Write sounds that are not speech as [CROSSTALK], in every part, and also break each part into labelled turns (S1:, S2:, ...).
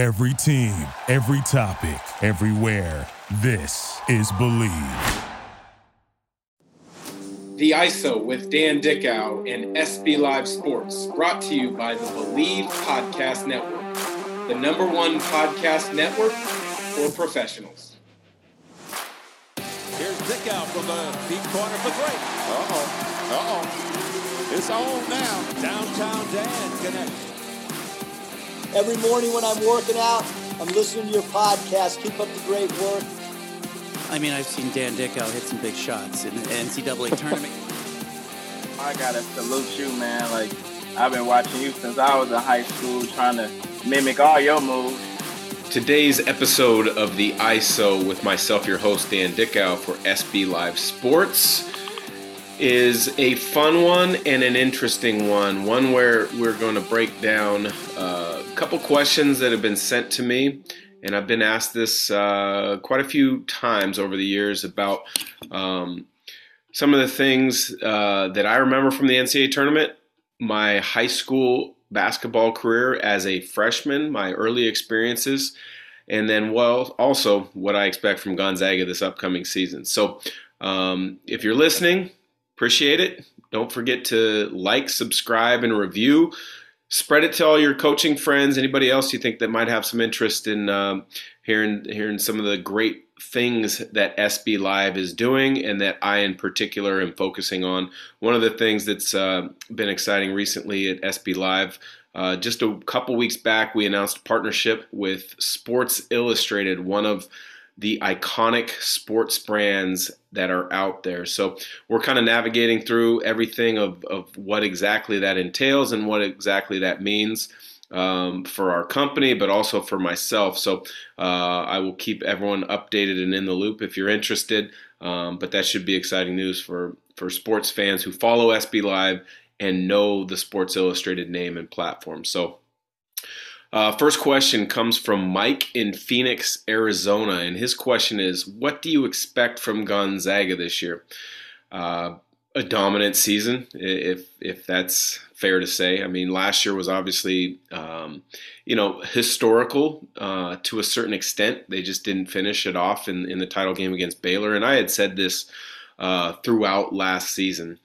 S1: Every team, every topic, everywhere. This is Bleav.
S2: The ISO with Dan Dickau and SB Live Sports, brought to you by the Bleav Podcast Network, the number one podcast network for professionals.
S3: Here's Dickau from the deep corner for three. Uh-oh. Uh-oh. It's on now. Downtown Dan connects.
S4: Every morning when I'm working out, I'm listening to your podcast. Keep up the great work.
S5: I mean, I've seen Dan Dickau hit some big shots in the NCAA [LAUGHS] tournament.
S6: I gotta salute you, man. Like, I've been watching you since I was in high school, trying to mimic all your moves.
S2: Today's episode of the ISO with myself, your host, Dan Dickau for SB Live Sports, is a fun one and an interesting one. One where we're going to break down uh, a couple questions that have been sent to me. And I've been asked this uh, quite a few times over the years about um, some of the things uh, that I remember from the NCAA tournament, my high school basketball career as a freshman, my early experiences, and then well, also what I expect from Gonzaga this upcoming season. So, um, if you're listening, appreciate it. Don't forget to like, subscribe, and review. Spread it to all your coaching friends. Anybody else you think that might have some interest in um, hearing hearing some of the great things that SB Live is doing and that I, in particular, am focusing on. One of the things that's uh, been exciting recently at SB Live, uh, just a couple weeks back, we announced a partnership with Sports Illustrated, one of the iconic sports brands that are out there. So we're kind of navigating through everything of, of what exactly that entails and what exactly that means um, for our company, but also for myself. So uh, I will keep everyone updated and in the loop if you're interested. Um, but that should be exciting news for for sports fans who follow SB Live and know the Sports Illustrated name and platform. So. Uh, first question comes from Mike in Phoenix, Arizona, and his question is, "What do you expect from Gonzaga this year?" Uh, a dominant season, if if that's fair to say. I mean, last year was obviously, um, you know, historical uh, to a certain extent. They just didn't finish it off in, in the title game against Baylor, and I had said this uh, throughout last season.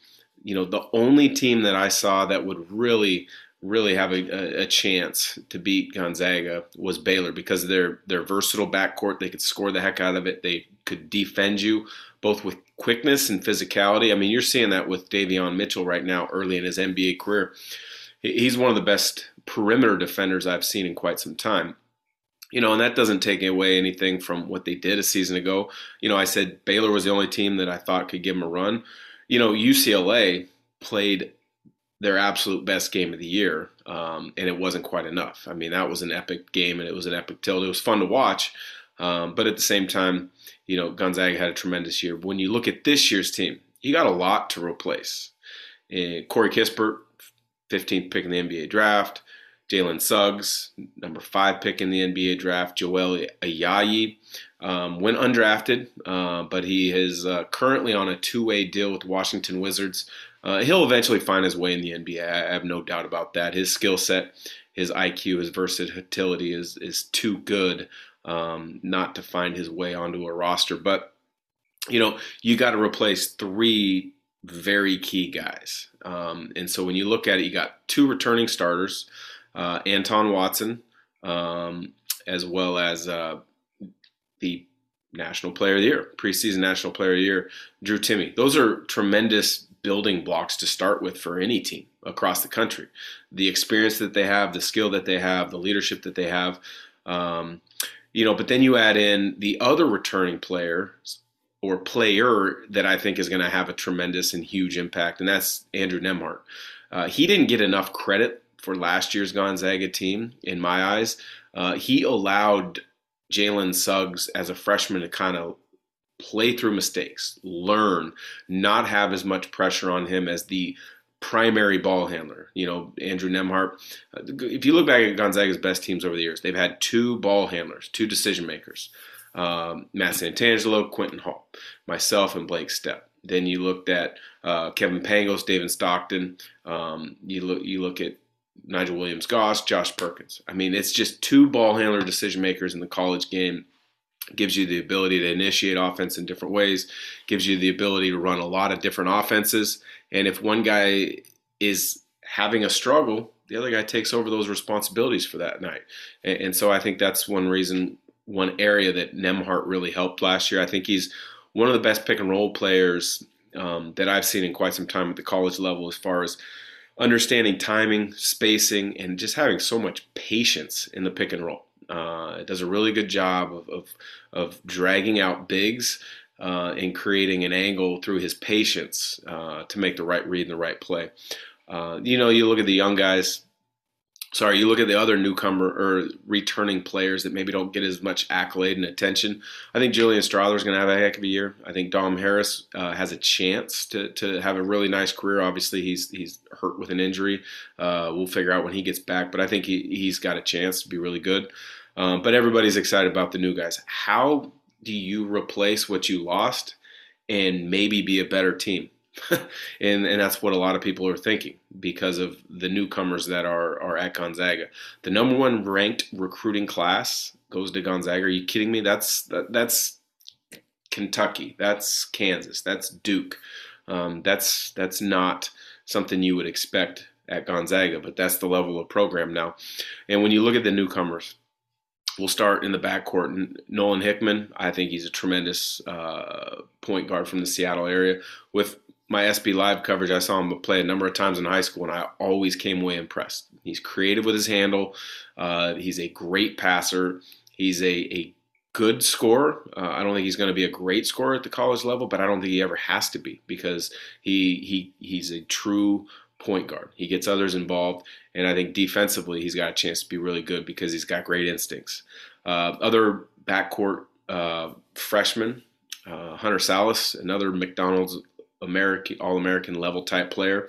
S2: You know, the only team that I saw that would really really have a, a, chance to beat Gonzaga was Baylor because their their versatile backcourt. They could score the heck out of it. They could defend you both with quickness and physicality. I mean, you're seeing that with Davion Mitchell right now, early in his NBA career. He's one of the best perimeter defenders I've seen in quite some time. You know, and that doesn't take away anything from what they did a season ago. You know, I said Baylor was the only team that I thought could give them a run. You know, UCLA played their absolute best game of the year, um, and it wasn't quite enough. I mean, that was an epic game, and it was an epic tilt. It was fun to watch, um, but at the same time, you know, Gonzaga had a tremendous year. When you look at this year's team, you got a lot to replace. And Corey Kispert, 15th pick in the NBA draft. Jalen Suggs, number five pick in the NBA draft. Joel Ayayi um, went undrafted, uh, but he is uh, currently on a two-way deal with Washington Wizards. Uh, he'll eventually find his way in the NBA. I have no doubt about that. His skill set, his IQ, his versatility is is too good um, not to find his way onto a roster. But you know, you got to replace three very key guys. Um, and so when you look at it, you got two returning starters, uh, Anton Watson, um, as well as uh, the National Player of the Year, preseason National Player of the Year, Drew Timme. Those are tremendous building blocks to start with for any team across the country. The experience that they have, the skill that they have, the leadership that they have. Um, you know, but then you add in the other returning player or player that I think is going to have a tremendous and huge impact, and that's Andrew Nembhard. Uh, he didn't get enough credit for last year's Gonzaga team, in my eyes. Uh, he allowed Jalen Suggs as a freshman to kind of play through mistakes, learn, not have as much pressure on him as the primary ball handler. You know, Andrew Nembhard. Uh, if you look back at Gonzaga's best teams over the years, they've had two ball handlers, two decision makers. Um, Matt Santangelo, Quentin Hall, myself, and Blake Stepp. Then you looked at uh, Kevin Pangos, David Stockton. Um, you look you look at Nigel Williams Goss, Josh Perkins. I mean, it's just two ball handler decision makers in the college game. Gives you the ability to initiate offense in different ways, gives you the ability to run a lot of different offenses. And if one guy is having a struggle, the other guy takes over those responsibilities for that night. And, and so I think that's one reason, one area that Nembhard really helped last year. I think he's one of the best pick and roll players um, that I've seen in quite some time at the college level as far as understanding timing, spacing, and just having so much patience in the pick and roll. Uh, it does a really good job of, of, of dragging out bigs uh, and creating an angle through his patience uh, to make the right read and the right play. Uh, you know, you look at the young guys. Sorry, you look at the other newcomer or returning players that maybe don't get as much accolade and attention. I think Julian Strawther is going to have a heck of a year. I think Dom Harris uh, has a chance to, to have a really nice career. Obviously, he's he's hurt with an injury. Uh, we'll figure out when he gets back, but I think he, he's got a chance to be really good. Um, but everybody's excited about the new guys. How do you replace what you lost and maybe be a better team? [LAUGHS] and and that's what a lot of people are thinking because of the newcomers that are are at Gonzaga. The number one ranked recruiting class goes to Gonzaga. Are you kidding me? That's that, that's Kentucky. That's Kansas. That's Duke. Um, that's that's not something you would expect at Gonzaga, but that's the level of program now. And when you look at the newcomers, we'll start in the backcourt. Nolan Hickman, I think he's a tremendous uh, point guard from the Seattle area. With my SB Live coverage, I saw him play a number of times in high school, and I always came away impressed. He's creative with his handle. Uh, he's a great passer. He's a, a good scorer. Uh, I don't think he's going to be a great scorer at the college level, but I don't think he ever has to be because he he he's a true point guard. He gets others involved, and I think defensively he's got a chance to be really good because he's got great instincts. Uh, other backcourt uh, freshmen, uh, Hunter Sallis, another McDonald's American All American level type player.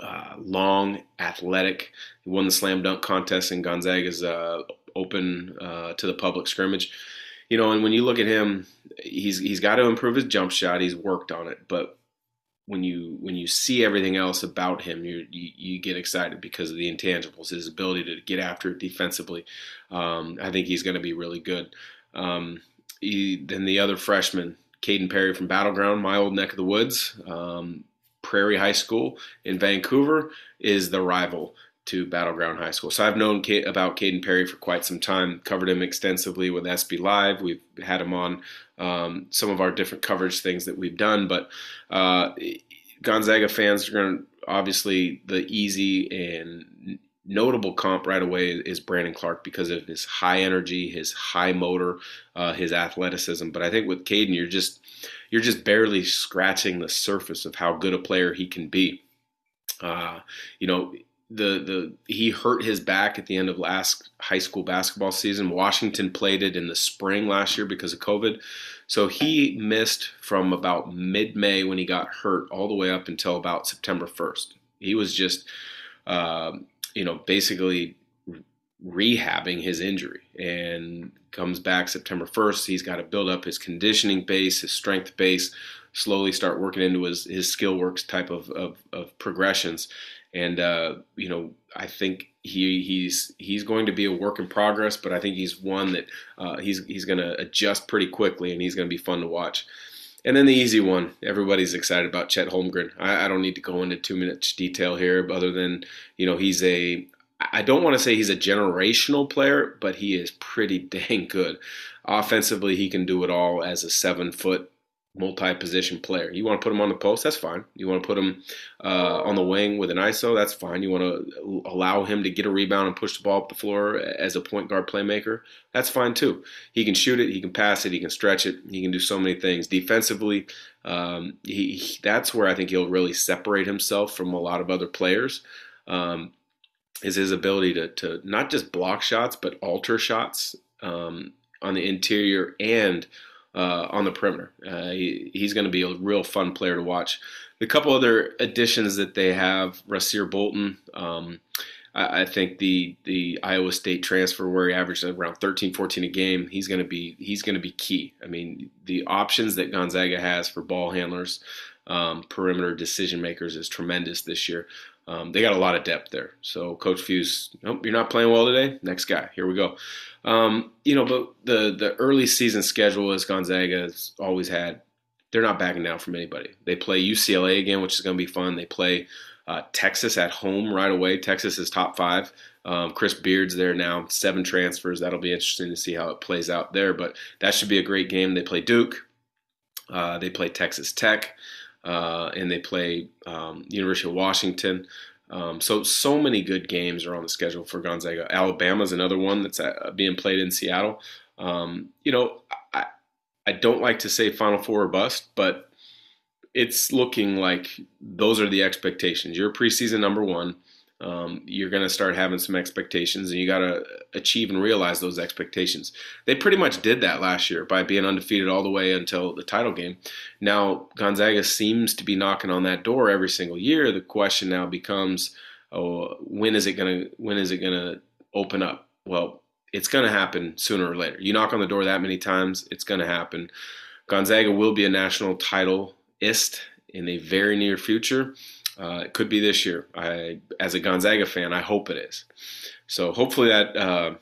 S2: Uh, long, athletic. He won the slam dunk contest in Gonzaga's uh, open uh, to the public scrimmage. You know, and when you look at him, he's he's got to improve his jump shot. He's worked on it, but when you when you see everything else about him, you you get excited because of the intangibles, his ability to get after it defensively. Um, I think he's going to be really good. Um, he, then the other freshman, Kaden Perry from Battleground, my old neck of the woods. Um, Prairie High School in Vancouver is the rival to Battleground High School. So I've known Kate, about Kaden Perry for quite some time, covered him extensively with SB Live. We've had him on um, some of our different coverage things that we've done. But uh, Gonzaga fans are going to obviously the easy and notable comp right away is Brandon Clarke because of his high energy, his high motor, uh, his athleticism. But I think with Kaden, you're just you're just barely scratching the surface of how good a player he can be. Uh, you know, the the he hurt his back at the end of last high school basketball season. Washington played it in the spring last year because of COVID. So he missed from about mid-May when he got hurt all the way up until about September 1st. He was just uh, you know, basically rehabbing his injury and comes back September 1st. He's got to build up his conditioning base, his strength base, slowly start working into his, his skill works type of, of, of progressions. And, uh, you know, I think he he's he's going to be a work in progress, but I think he's one that uh, he's he's going to adjust pretty quickly, and he's going to be fun to watch. And then the easy one, everybody's excited about Chet Holmgren. I, I don't need to go into too much detail here, other than you know he's a. I don't want to say he's a generational player, but he is pretty [LAUGHS] dang good. Offensively, he can do it all as a seven foot multi-position player. You want to put him on the post, that's fine. You want to put him uh, on the wing with an ISO, that's fine. You want to allow him to get a rebound and push the ball up the floor as a point guard playmaker, that's fine too. He can shoot it, he can pass it, he can stretch it, he can do so many things. Defensively, um, he, he, that's where I think he'll really separate himself from a lot of other players. Um, is his ability to, to not just block shots but alter shots um, on the interior and uh, on the perimeter. Uh, he, he's going to be a real fun player to watch. The couple other additions that they have, Rasir Bolton. Um, I, I, think the the Iowa State transfer, where he averaged around 13, 14 a game, he's going to be he's going to be key. I mean, the options that Gonzaga has for ball handlers, um, perimeter decision makers is tremendous this year. Um, they got a lot of depth there. So Coach Few's, nope, you're not playing well today. Next guy, here we go. Um, you know, but the the early season schedule as Gonzaga has always had, they're not backing down from anybody. They play UCLA again, which is going to be fun. They play uh, Texas at home right away. Texas is top five. Um, Chris Beard's there now, seven transfers. That'll be interesting to see how it plays out there. But that should be a great game. They play Duke. Uh, they play Texas Tech uh, and they play um, University of Washington. Um, so so many good games are on the schedule for Gonzaga. Alabama's another one that's at, uh, being played in Seattle. Um, you know, I I don't like to say Final Four or bust, but it's looking like those are the expectations. You're preseason number one um, you're going to start having some expectations, and you got to achieve and realize those expectations. They pretty much did that last year by being undefeated all the way until the title game. Now Gonzaga seems to be knocking on that door every single year. The question now becomes, oh, when is it going to when is it going to open up? Well, it's going to happen sooner or later. You knock on the door that many times, it's going to happen. Gonzaga will be a national titleist in a very near future. Uh, it could be this year. I, as a Gonzaga fan, I hope it is. So hopefully that, uh,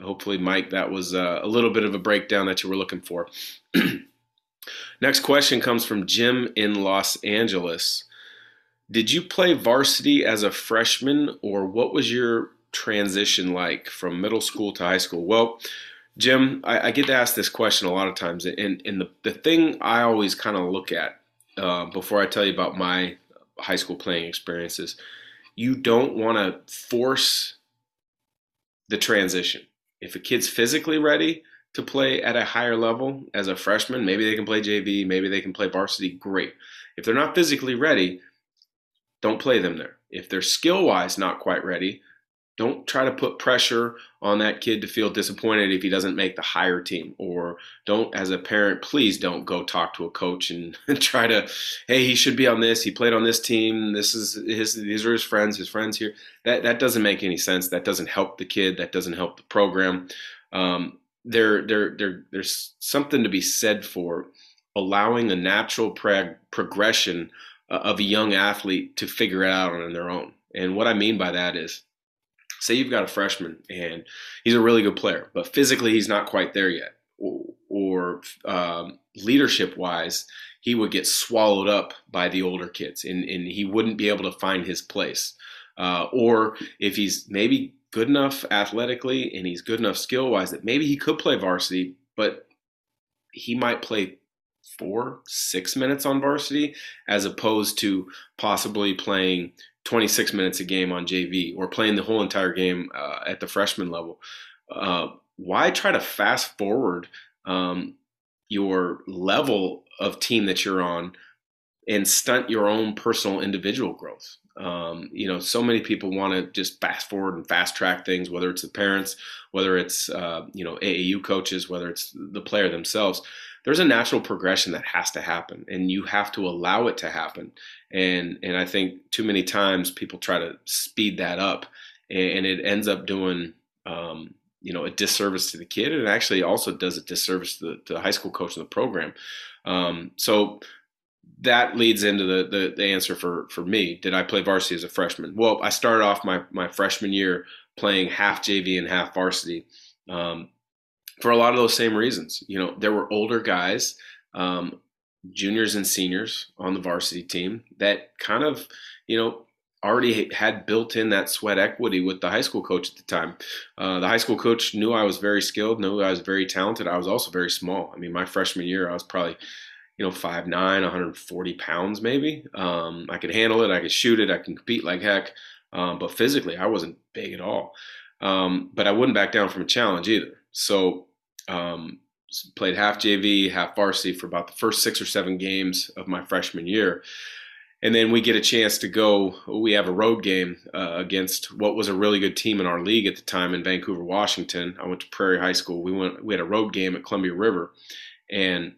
S2: hopefully Mike, that was uh, a little bit of a breakdown that you were looking for. [CLEARS THROAT] Next question comes from Jim in Los Angeles. Did you play varsity as a freshman, or what was your transition like from middle school to high school? Well, Jim, I, I get to ask this question a lot of times, and, and the, the thing I always kind of look at uh, before I tell you about my high school playing experiences. You don't want to force the transition. If a kid's physically ready to play at a higher level as a freshman, maybe they can play JV, maybe they can play varsity, great. If they're not physically ready, don't play them there. If they're skill wise not quite ready, don't try to put pressure on that kid to feel disappointed if he doesn't make the higher team. Or don't, as a parent, please don't go talk to a coach and, [LAUGHS] try to, hey, he should be on this. He played on this team. This is his. These are his friends. His friends here. That that doesn't make any sense. That doesn't help the kid. That doesn't help the program. Um, there, there, there, there's something to be said for allowing a natural prog- progression uh, of a young athlete to figure it out on their own. And what I mean by that is say you've got a freshman and he's a really good player, but physically he's not quite there yet, or, or um, leadership wise, he would get swallowed up by the older kids and, and he wouldn't be able to find his place. Uh, or if he's maybe good enough athletically and he's good enough skill wise that maybe he could play varsity, but he might play four, six minutes on varsity as opposed to possibly playing 26 minutes a game on JV or playing the whole entire game uh, at the freshman level. Uh, why try to fast forward um, your level of team that you're on and stunt your own personal individual growth? Um, you know, so many people want to just fast forward and fast track things, whether it's the parents, whether it's, uh, you know, AAU coaches, whether it's the player themselves there's a natural progression that has to happen and you have to allow it to happen and and i think too many times people try to speed that up and it ends up doing um, you know a disservice to the kid and it actually also does a disservice to the, to the high school coach in the program. Um, so that leads into the, the, the answer for for me. Did i play varsity as a freshman? Well i started off my my freshman year playing half jv and half varsity um, for a lot of those same reasons. You know, there were older guys, um, juniors and seniors on the varsity team that kind of, you know, already had built in that sweat equity with the high school coach at the time. Uh, the high school coach knew I was very skilled, knew I was very talented. I was also very small. I mean, my freshman year, I was probably, you know, 5'9", 140 pounds maybe. Um, I could handle it. I could shoot it. I can compete like heck. Um, but physically, I wasn't big at all. Um, but I wouldn't back down from a challenge either. So um, played half JV, half varsity for about the first six or seven games of my freshman year. And then we get a chance to go. We have a road game uh, against what was a really good team in our league at the time in Vancouver, Washington. I went to Prairie High School. We went. We had a road game at Columbia River, and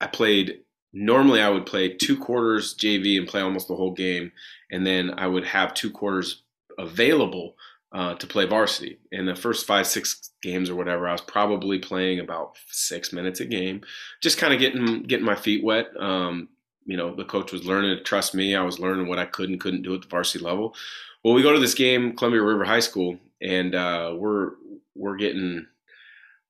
S2: I played. Normally, I would play two quarters JV and play almost the whole game, and then I would have two quarters available uh, to play varsity. In the first five, six games or whatever, I was probably playing about six minutes a game, just kind of getting getting my feet wet. Um, you know, the coach was learning to trust me. I was learning what I could and couldn't do at the varsity level. Well, we go to this game, Columbia River High School, and uh, we're we're getting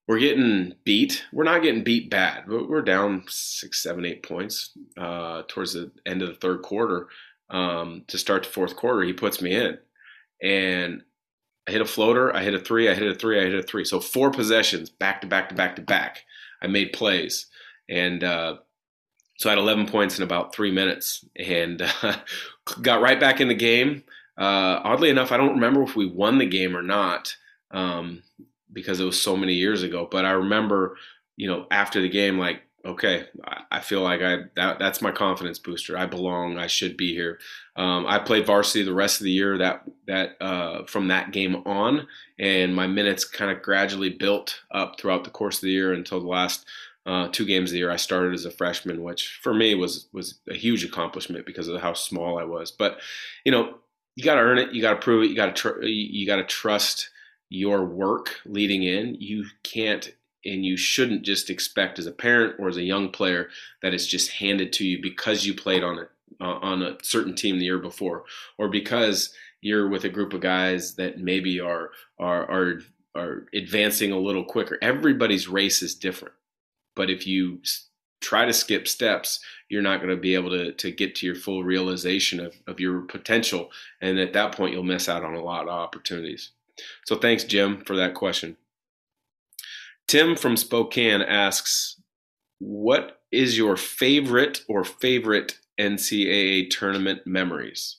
S2: we're getting beat. We're not getting beat bad, but we're down six, seven, eight points uh, towards the end of the third quarter. Um, to start the fourth quarter, he puts me in, and I hit a floater, I hit a three, I hit a three, I hit a three. So four possessions back to back to back to back. I made plays, and uh, so I had 11 points in about three minutes, and uh, [LAUGHS] got right back in the game. Uh, oddly enough, I don't remember if we won the game or not um, because it was so many years ago. But I remember, you know, after the game, like okay, I feel like I that, that's my confidence booster. I belong. I should be here. Um, I played varsity the rest of the year. That that uh, from that game on, and my minutes kind of gradually built up throughout the course of the year until the last uh, two games of the year. I started as a freshman, which for me was was a huge accomplishment because of how small I was. But you know, you got to earn it. You got to prove it. You got to tr- you got to trust your work leading in. You can't and you shouldn't just expect as a parent or as a young player that it's just handed to you because you played on a uh, on a certain team the year before or because you're with a group of guys that maybe are are are are advancing a little quicker. Everybody's race is different. But if you try to skip steps, you're not going to be able to, to get to your full realization of, of your potential. And at that point, you'll miss out on a lot of opportunities. So thanks, Jim, for that question. Tim from Spokane asks, "What is your favorite or favorite NCAA tournament memories?"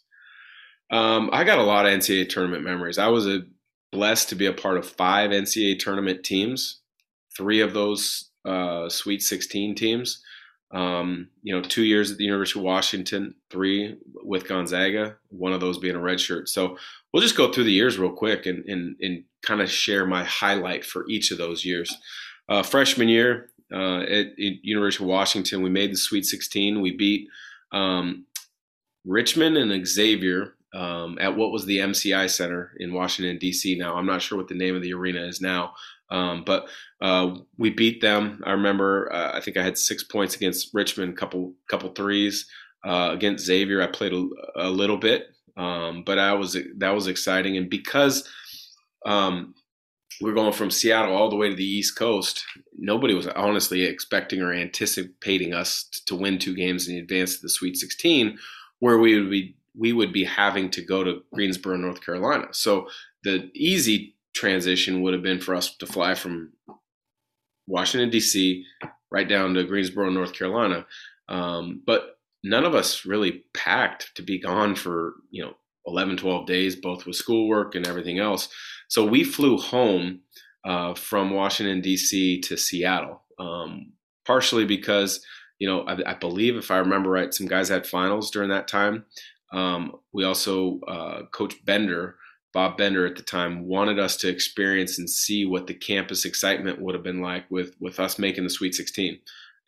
S2: Um, I got a lot of NCAA tournament memories. I was a, blessed to be a part of five NCAA tournament teams. Three of those uh, Sweet 16 teams. Um, you know, two years at the University of Washington, three with Gonzaga, one of those being a redshirt. So we'll just go through the years real quick and, and, and kind of share my highlight for each of those years. Uh, freshman year uh, at, at, University of Washington, we made the Sweet 16. We beat um, Richmond and Xavier um, at what was the MCI Center in Washington D.C. Now I'm not sure what the name of the arena is now, um, but uh, we beat them. I remember uh, I think I had six points against Richmond, couple couple threes uh, against Xavier. I played a, a little bit, um, but I was that was exciting, and because um, we're going from Seattle all the way to the East Coast. Nobody was honestly expecting or anticipating us to win two games in advance to the Sweet 16, where we would be we would be having to go to Greensboro, North Carolina. So the easy transition would have been for us to fly from Washington D.C. right down to Greensboro, North Carolina. Um, but none of us really packed to be gone for you know 11, 12 days, both with schoolwork and everything else. So we flew home uh, from Washington, D.C. to Seattle, um, partially because, you know, I, I, believe, if I remember right, some guys had finals during that time. Um, we also, uh, Coach Bender, Bob Bender at the time, wanted us to experience and see what the campus excitement would have been like with, with us making the Sweet 16.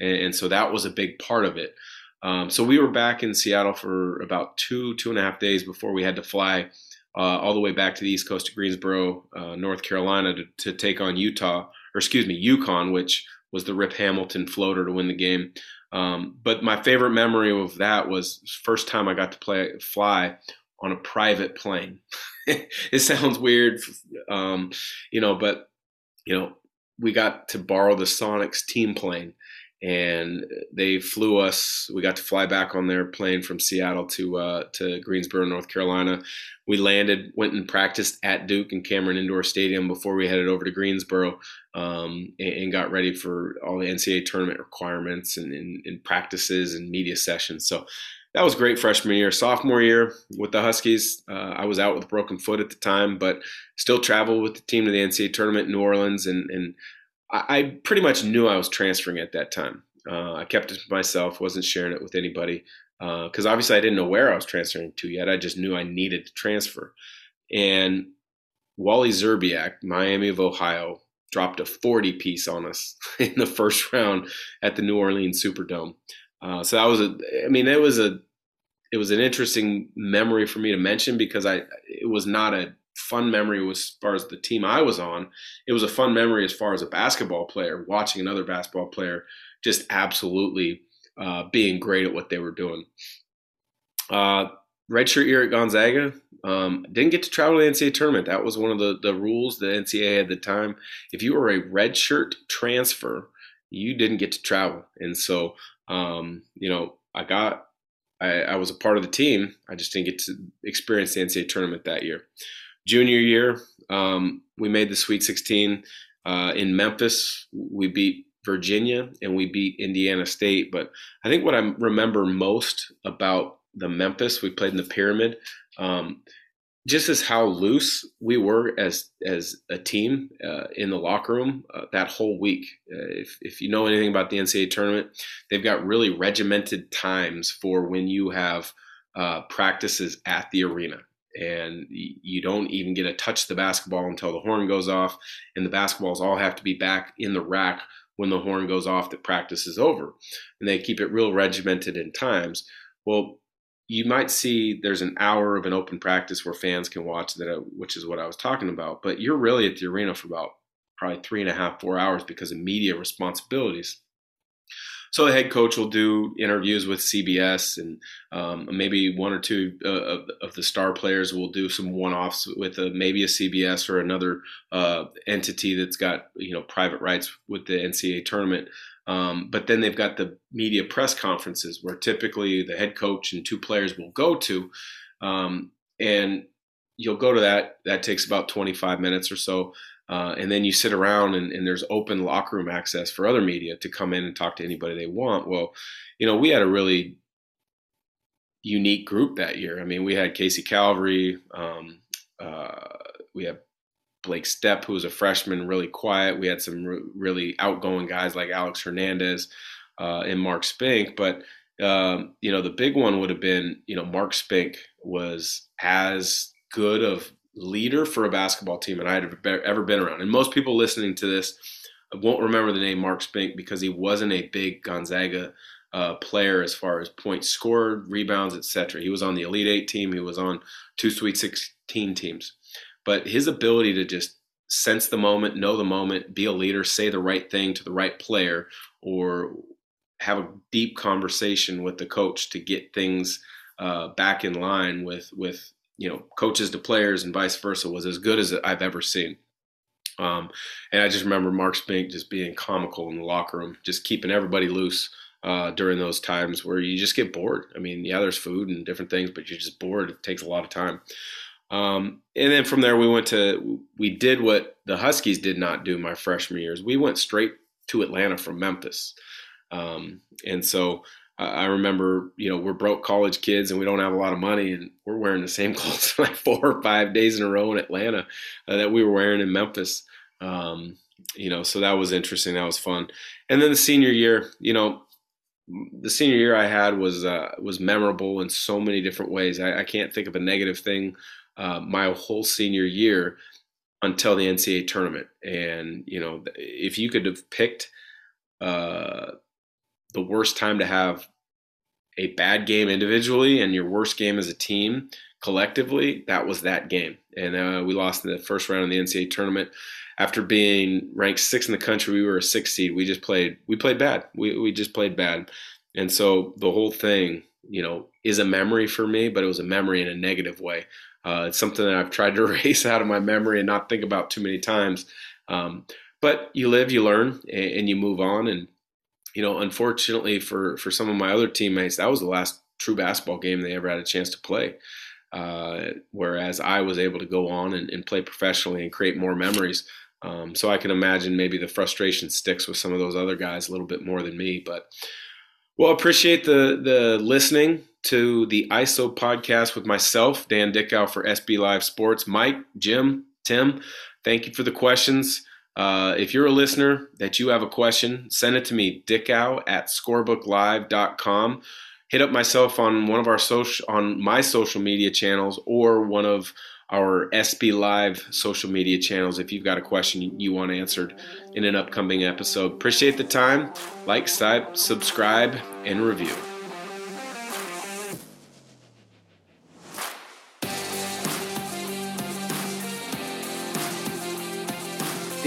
S2: And, and so that was a big part of it. Um, so we were back in Seattle for about two, two and a half days before we had to fly uh, all the way back to the East Coast to Greensboro, uh, North Carolina, to, to, take on Utah, or excuse me, UConn, which was the Rip Hamilton floater to win the game. Um, but my favorite memory of that was first time I got to play fly on a private plane. [LAUGHS] it sounds weird, um, you know, but you know, we got to borrow the Sonics team plane and they flew us. We got to fly back on their plane from Seattle to uh, to Greensboro, North Carolina. We landed, went and practiced at Duke and Cameron Indoor Stadium before we headed over to Greensboro, um, and, and, got ready for all the NCAA tournament requirements and, and, and practices and media sessions. So that was great freshman year. Sophomore year with the Huskies, uh, I was out with a broken foot at the time, but still traveled with the team to the NCAA tournament in New Orleans and, and I, pretty much knew I was transferring at that time. Uh, I kept it to myself, wasn't sharing it with anybody because uh, obviously I didn't know where I was transferring to yet. I just knew I needed to transfer. And Wally Szczerbiak, Miami of Ohio, dropped a 40 piece on us [LAUGHS] in the first round at the New Orleans Superdome. Uh, so that was a, I mean, it was a, it was an interesting memory for me to mention because I, it was not a fun memory was, as far as the team I was on. It was a fun memory as far as a basketball player watching another basketball player just absolutely uh, being great at what they were doing. Uh, redshirt year at Gonzaga, um, didn't get to travel to the NCAA tournament. That was one of the, the rules the NCAA had at the time. If you were a redshirt transfer, you didn't get to travel. And so, um, you know, I got, I, I, was a part of the team. I just didn't get to experience the NCAA tournament that year. Junior year, um, we made the Sweet 16 uh, in Memphis. We beat Virginia and we beat Indiana State. But I think what I remember most about the Memphis, we played in the Pyramid. Um, just as how loose we were as as a team uh, in the locker room uh, that whole week. Uh, if if you know anything about the NCAA tournament, they've got really regimented times for when you have uh, practices at the arena, and you don't even get to touch the basketball until the horn goes off, and the basketballs all have to be back in the rack when the horn goes off that practice is over, and they keep it real regimented in times. Well, you might see there's an hour of an open practice where fans can watch that, uh, which is what I was talking about. But you're really at the arena for about probably three and a half, four hours because of media responsibilities. So the head coach will do interviews with CBS, and um, maybe one or two uh, of, of, the star players will do some one-offs with a, maybe a CBS or another uh, entity that's got you know private rights with the NCAA tournament. Um, but then they've got the media press conferences where typically the head coach and two players will go to. Um, and you'll go to that. That takes about 25 minutes or so. Uh, and then you sit around and, and, there's open locker room access for other media to come in and talk to anybody they want. Well, you know, we had a really unique group that year. I mean, we had Casey Calvary, um, uh, we had Blake Stepp, who was a freshman, really quiet. We had some re- really outgoing guys like Alex Hernandez uh, and Mark Spink. But, um, you know, the big one would have been, you know, Mark Spink was as good of leader for a basketball team and I had ever been around. And most people listening to this won't remember the name Mark Spink because he wasn't a big Gonzaga uh, player as far as points scored, rebounds, etc. He was on the Elite Eight team. He was on two Sweet 16 teams. But his ability to just sense the moment, know the moment, be a leader, say the right thing to the right player, or have a deep conversation with the coach to get things uh, back in line with with you know coaches to players and vice versa was as good as I've ever seen. Um, and I just remember Mark Spink just being comical in the locker room, just keeping everybody loose uh, during those times where you just get bored. I mean, yeah, there's food and different things, but you're just bored. It takes a lot of time. Um, and then from there, we went to, we did what the Huskies did not do my freshman years. We went straight to Atlanta from Memphis. Um, and so I remember, you know, we're broke college kids and we don't have a lot of money and we're wearing the same [LAUGHS] clothes like four or five days in a row in Atlanta uh, that we were wearing in Memphis. Um, you know, so that was interesting. That was fun. And then the senior year, you know, the senior year I had was uh, was memorable in so many different ways. I, I can't think of a negative thing uh, my whole senior year until the NCAA tournament. And you know, if you could have picked uh, the worst time to have a bad game individually and your worst game as a team collectively, that was that game. And uh, we lost in the first round of the NCAA tournament. After being ranked sixth in the country, we were a six seed. We just played. We played bad. We we just played bad. And so the whole thing, you know, is a memory for me, but it was a memory in a negative way. Uh, it's something that I've tried to [LAUGHS] erase out of my memory and not think about too many times. Um, but you live, you learn, and, and, you move on. And you know, unfortunately for for some of my other teammates, that was the last true basketball game they ever had a chance to play. Uh, whereas I was able to go on and, and play professionally and create more memories. Um, so I can imagine maybe the frustration sticks with some of those other guys a little bit more than me. But well, appreciate the the listening to the ISO podcast with myself, Dan Dickau for SB Live Sports. Mike, Jim, Tim, thank you for the questions. Uh, if you're a listener that you have a question, send it to me, dickau at scorebooklive.com. Hit up myself on one of our social on my social media channels or one of our SB Live social media channels if you've got a question you want answered in an upcoming episode. Appreciate the time. Like, subscribe, and review.